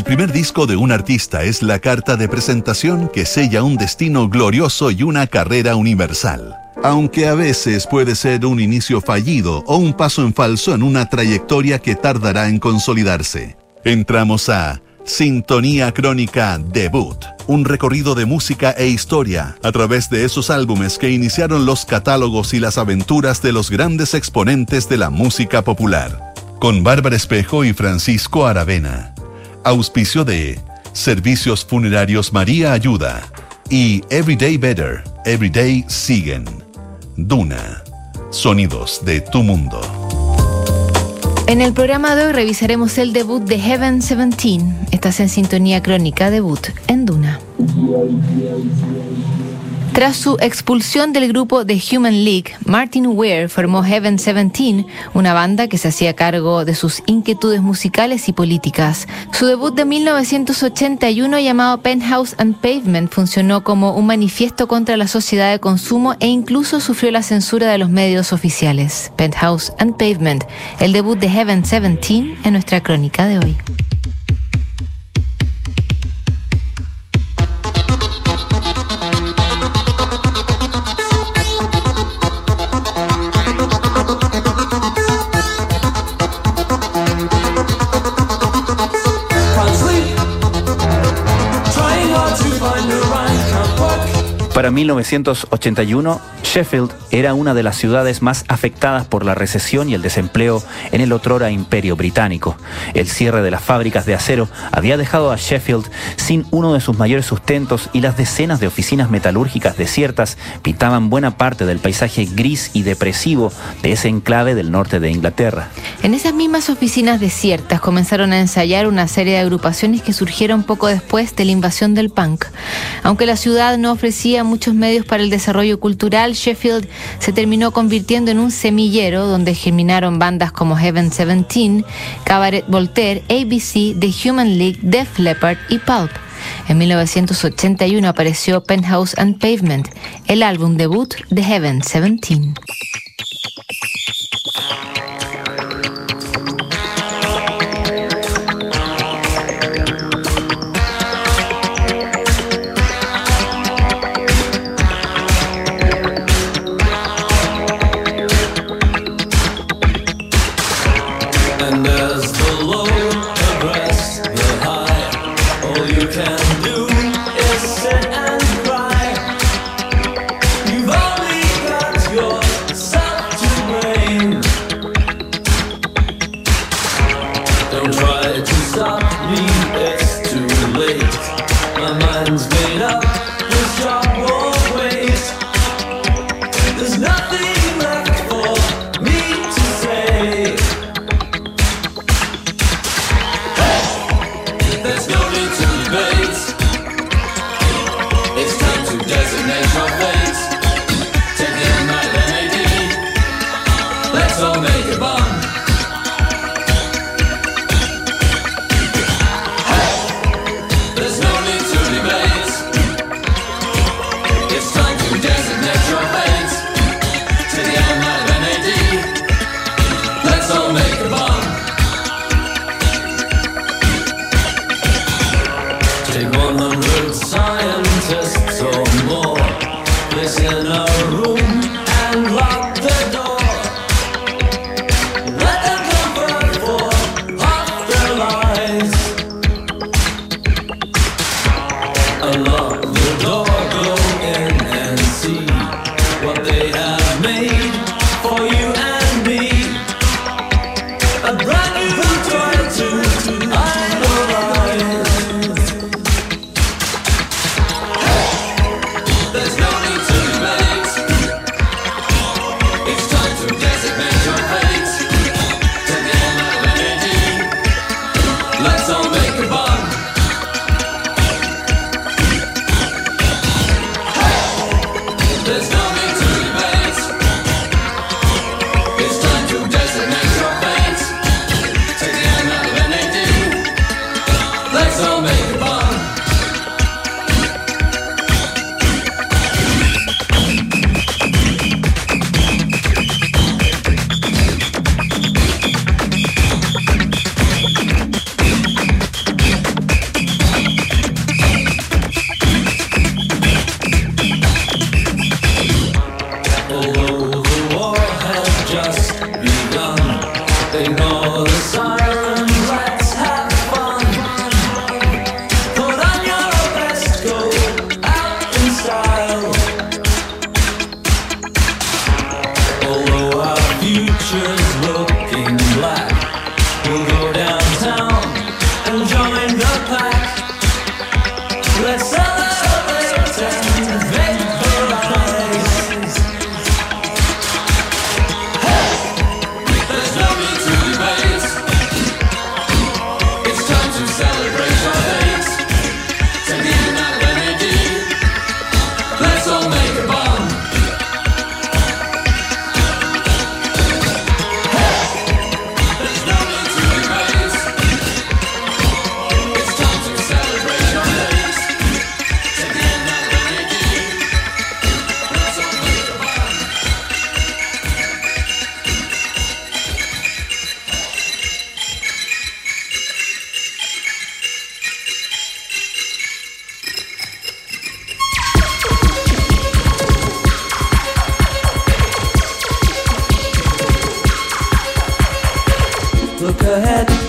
El primer disco de un artista es la carta de presentación que sella un destino glorioso y una carrera universal. Aunque a veces puede ser un inicio fallido o un paso en falso en una trayectoria que tardará en consolidarse. Entramos a Sintonía Crónica Debut, un recorrido de música e historia a través de esos álbumes que iniciaron los catálogos y las aventuras de los grandes exponentes de la música popular. Con Bárbara Espejo y Francisco Aravena. Auspicio de Servicios Funerarios María Ayuda y Everyday Better, Everyday Siguen. Duna. Sonidos de tu mundo. En el programa de hoy revisaremos el debut de Heaven 17. Estás en sintonía crónica debut en Duna. Tras su expulsión del grupo The Human League, Martin Weir formó Heaven 17, una banda que se hacía cargo de sus inquietudes musicales y políticas. Su debut de 1981 llamado Penthouse and Pavement funcionó como un manifiesto contra la sociedad de consumo e incluso sufrió la censura de los medios oficiales. Penthouse and Pavement, el debut de Heaven 17 en nuestra crónica de hoy. Para 1981, Sheffield era una de las ciudades más afectadas por la recesión y el desempleo en el otrora imperio británico. El cierre de las fábricas de acero había dejado a Sheffield sin uno de sus mayores sustentos y las decenas de oficinas metalúrgicas desiertas pintaban buena parte del paisaje gris y depresivo de ese enclave del norte de Inglaterra. En esas mismas oficinas desiertas comenzaron a ensayar una serie de agrupaciones que surgieron poco después de la invasión del punk. Aunque la ciudad no ofrecía muchos medios para el desarrollo cultural, Sheffield se terminó convirtiendo en un semillero donde germinaron bandas como Heaven 17, Cabaret Voltaire, ABC, The Human League, Def Leppard y Pulp. En 1981 apareció Penthouse and Pavement, el álbum debut de Heaven 17. alone. look ahead.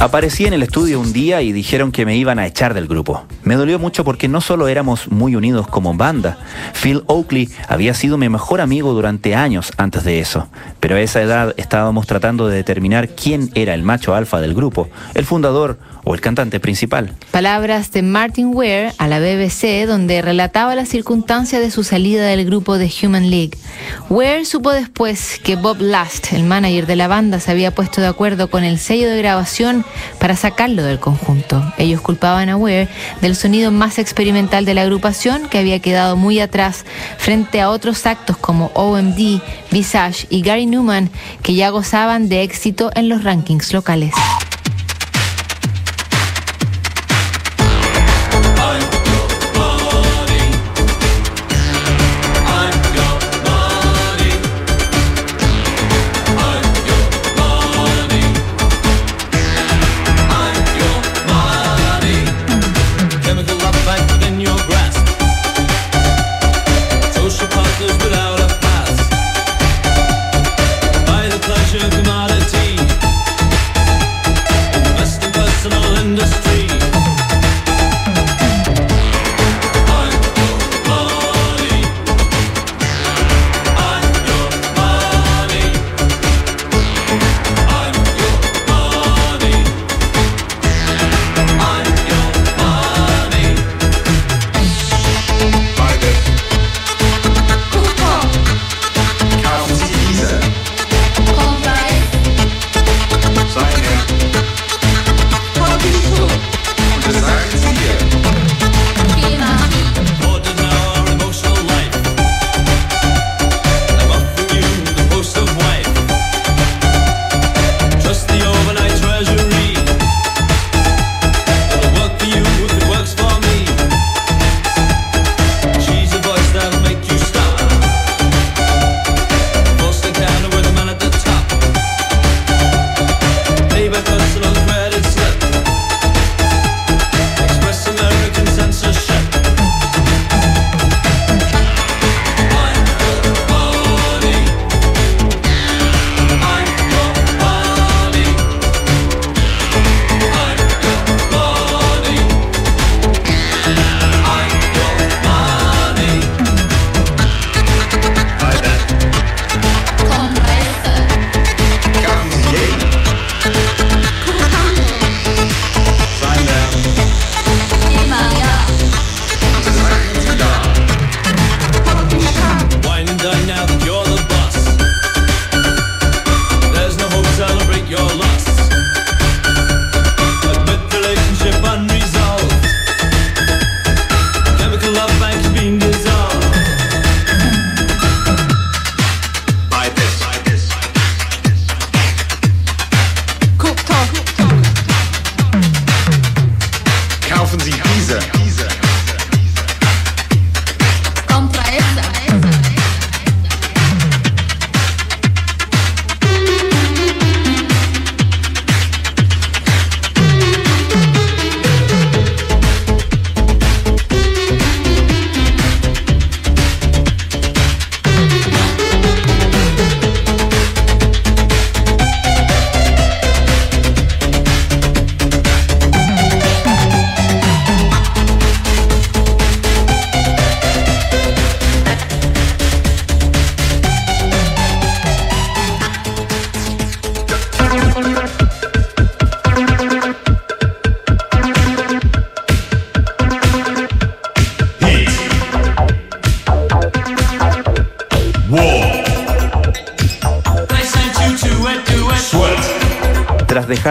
Aparecí en el estudio un día y dijeron que me iban a echar del grupo. Me dolió mucho porque no solo éramos muy unidos como banda, Phil Oakley había sido mi mejor amigo durante años antes de eso, pero a esa edad estábamos tratando de determinar quién era el macho alfa del grupo, el fundador o el cantante principal. Palabras de Martin Ware a la BBC, donde relataba la circunstancia de su salida del grupo de Human League. Ware supo después que Bob Last, el manager la banda, se había puesto de acuerdo con el sello de grabación para sacarlo del conjunto. Ellos culpaban a Ware del sonido más experimental de la agrupación, que había quedado muy atrás frente a otros actos como OMD, Visage y Gary Newman, que ya gozaban de éxito en los rankings locales.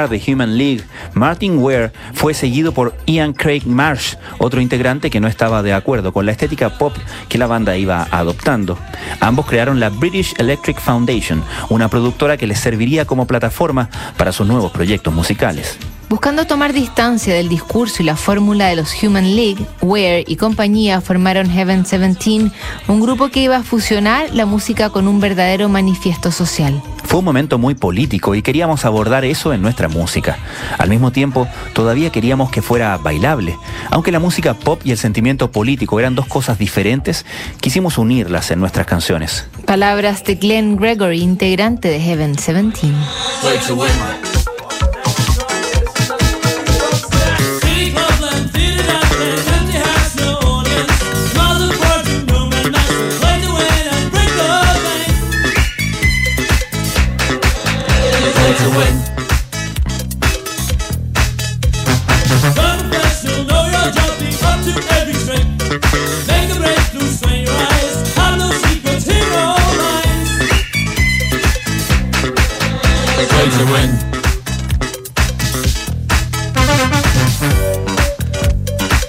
De Human League, Martin Ware fue seguido por Ian Craig Marsh, otro integrante que no estaba de acuerdo con la estética pop que la banda iba adoptando. Ambos crearon la British Electric Foundation, una productora que les serviría como plataforma para sus nuevos proyectos musicales. Buscando tomar distancia del discurso y la fórmula de los Human League, Ware y compañía formaron Heaven 17, un grupo que iba a fusionar la música con un verdadero manifiesto social. Fue un momento muy político y queríamos abordar eso en nuestra música. Al mismo tiempo, todavía queríamos que fuera bailable. Aunque la música pop y el sentimiento político eran dos cosas diferentes, quisimos unirlas en nuestras canciones. Palabras de Glenn Gregory, integrante de Heaven 17.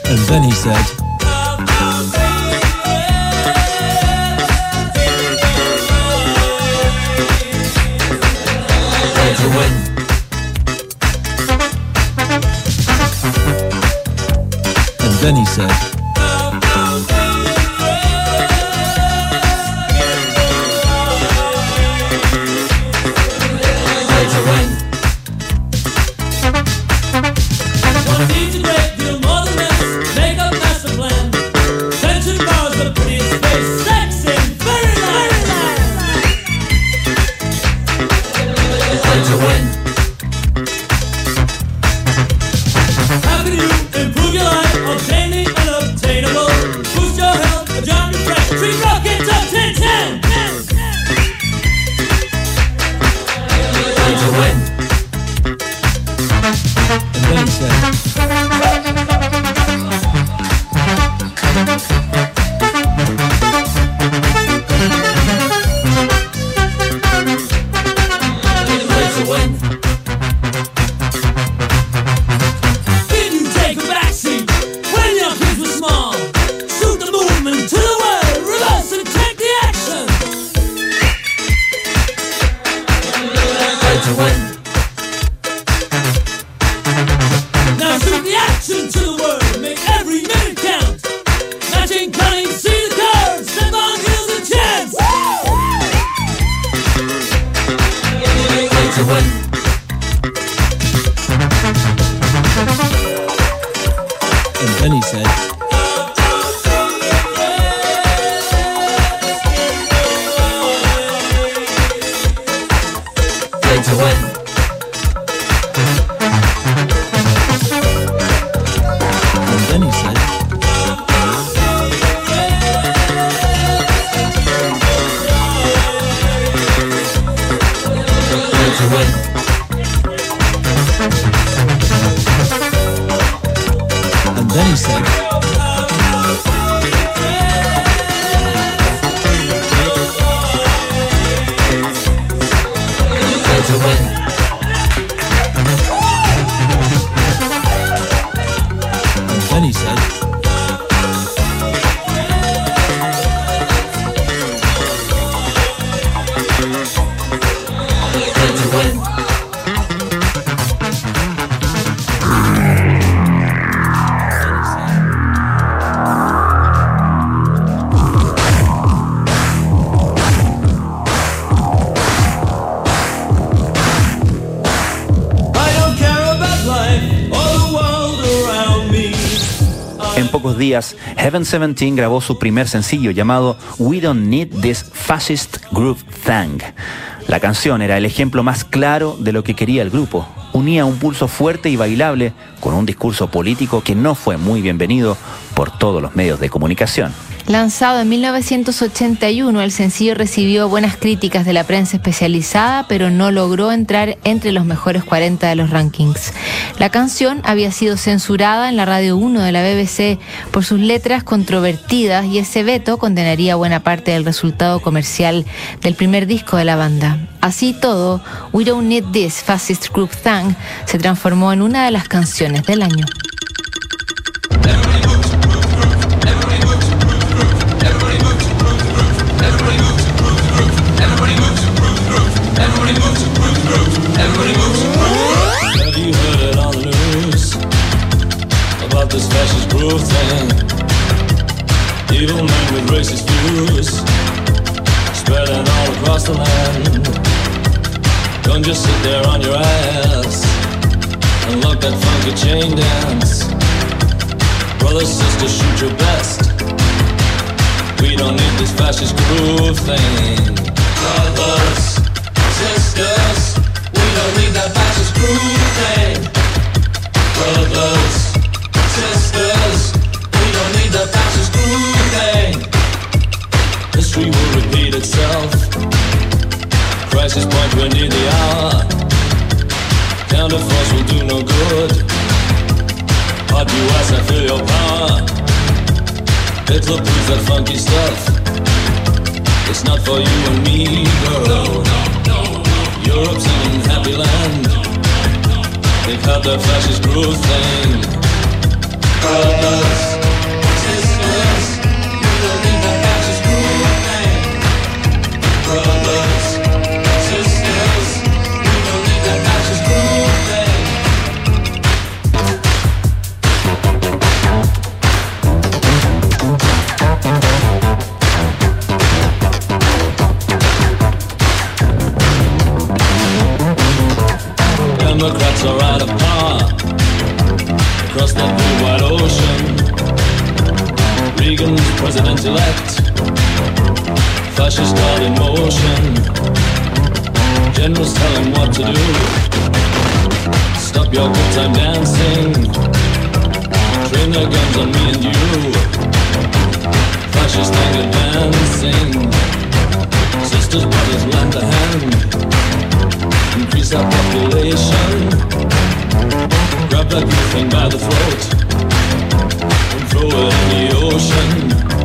And then he said, And then he said, one to win. Heaven 17 grabó su primer sencillo llamado We Don't Need This Fascist Groove Thing. La canción era el ejemplo más claro de lo que quería el grupo. Unía un pulso fuerte y bailable con un discurso político que no fue muy bienvenido por todos los medios de comunicación. Lanzado en 1981, el sencillo recibió buenas críticas de la prensa especializada, pero no logró entrar entre los mejores 40 de los rankings. La canción había sido censurada en la Radio 1 de la BBC por sus letras controvertidas y ese veto condenaría buena parte del resultado comercial del primer disco de la banda. Así todo, We Don't Need This Fascist Group Thang se transformó en una de las canciones del año. Groove thing. Evil men with racist views, spreading all across the land. Don't just sit there on your ass and look that funky chain dance. Brothers, sisters, shoot your best. We don't need this fascist groove thing. Brothers, sisters, we don't need that fascist groove thing. Brothers, sisters, we don't need that fascist groove thing. History will repeat itself. Crisis point, we're near the hour. Counterforce will do no good. Hot US, I feel your power. Hitler proves that funky stuff. It's not for you and me, girl. Europe's an happy land. They've had their fascist groove thing. Brothers, president elect, fascist god in motion. Generals tell him what to do. Stop your good time dancing. Train their guns on me and you. Fascist anger dancing. Sisters, brothers, lend a hand increase our population. Grab that thing by the throat and throw it in the ocean.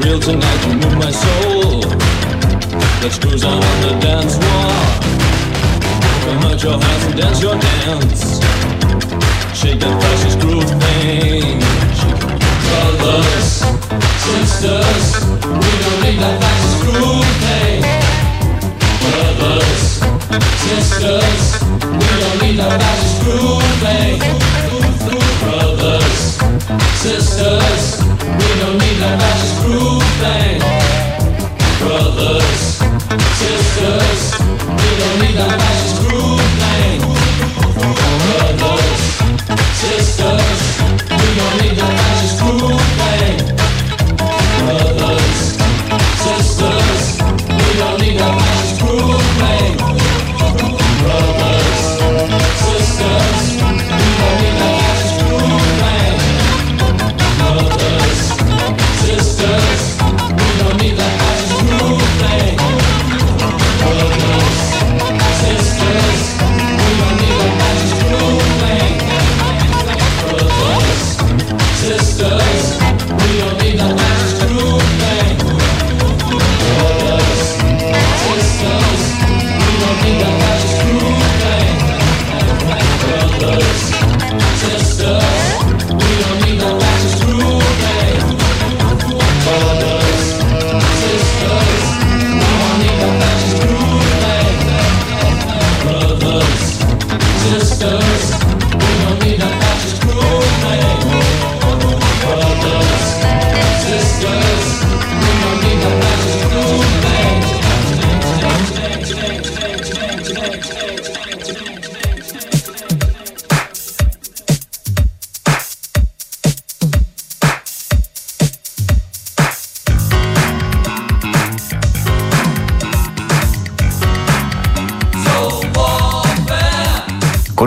Real tonight, you move my soul. Let's cruise on the dance floor. Come out your hands and dance your dance. Shake that fascist groove thing. Brothers, sisters, we don't need that fascist groove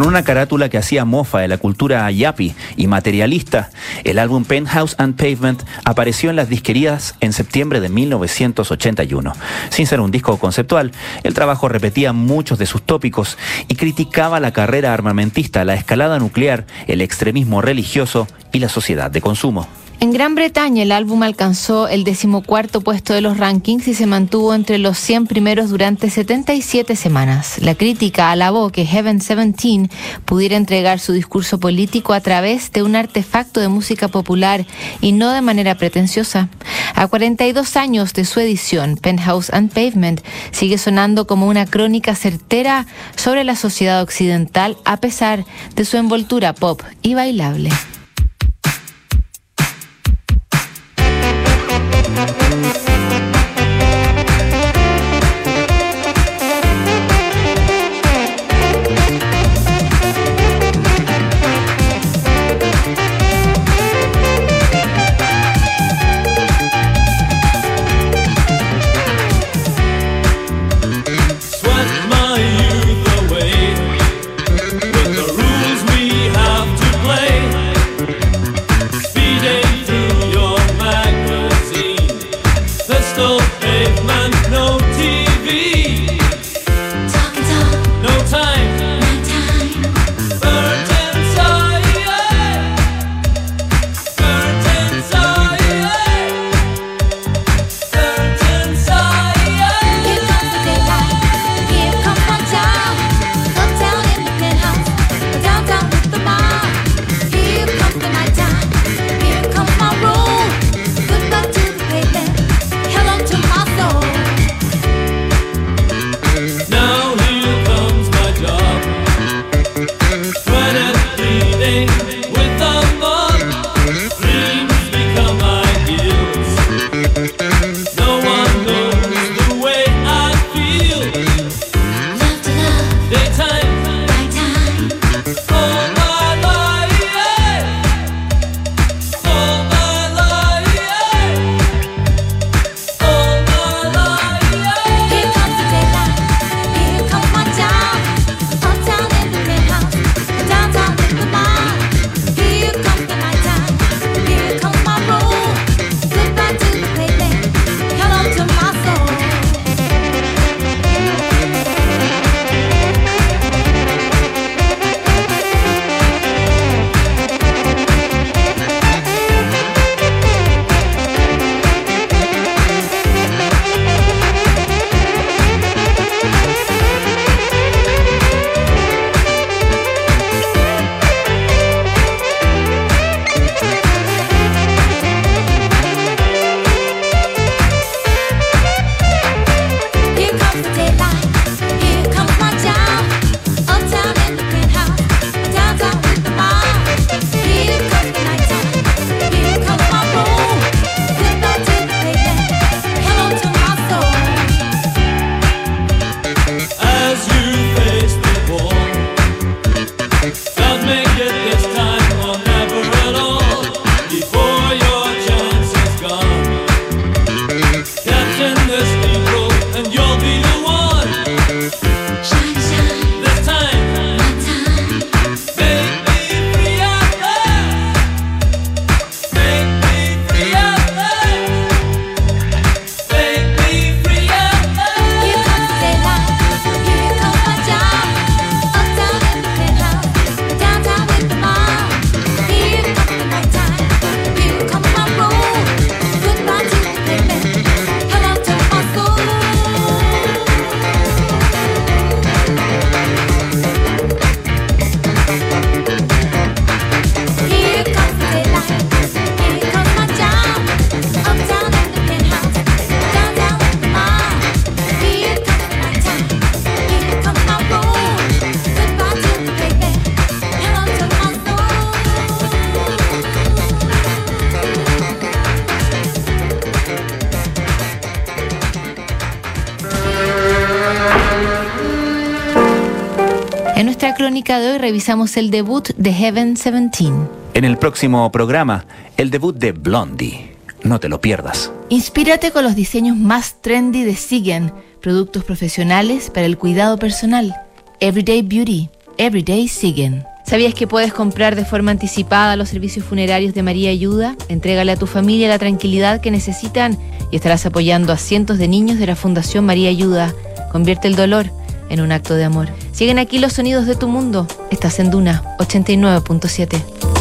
Con una carátula que hacía mofa de la cultura yapi y materialista, el álbum Penthouse and Pavement apareció en las disquerías en septiembre de 1981. Sin ser un disco conceptual, el trabajo repetía muchos de sus tópicos y criticaba la carrera armamentista, la escalada nuclear, el extremismo religioso y la sociedad de consumo. En Gran Bretaña el álbum alcanzó el decimocuarto puesto de los rankings y se mantuvo entre los 100 primeros durante 77 semanas. La crítica alabó que Heaven 17 pudiera entregar su discurso político a través de un artefacto de música popular y no de manera pretenciosa. A 42 años de su edición, Penthouse and Pavement sigue sonando como una crónica certera sobre la sociedad occidental a pesar de su envoltura pop y bailable. Crónica de hoy revisamos el debut de Heaven 17. En el próximo programa, el debut de Blondie. No te lo pierdas. Inspírate con los diseños más trendy de Sigen, productos profesionales para el cuidado personal. Everyday Beauty, Everyday Sigen. ¿Sabías que puedes comprar de forma anticipada los servicios funerarios de María Ayuda? Entrégale a tu familia la tranquilidad que necesitan y estarás apoyando a cientos de niños de la Fundación María Ayuda. Convierte el dolor en un acto de amor. Siguen aquí los sonidos de tu mundo. Estás en Duna 89.7.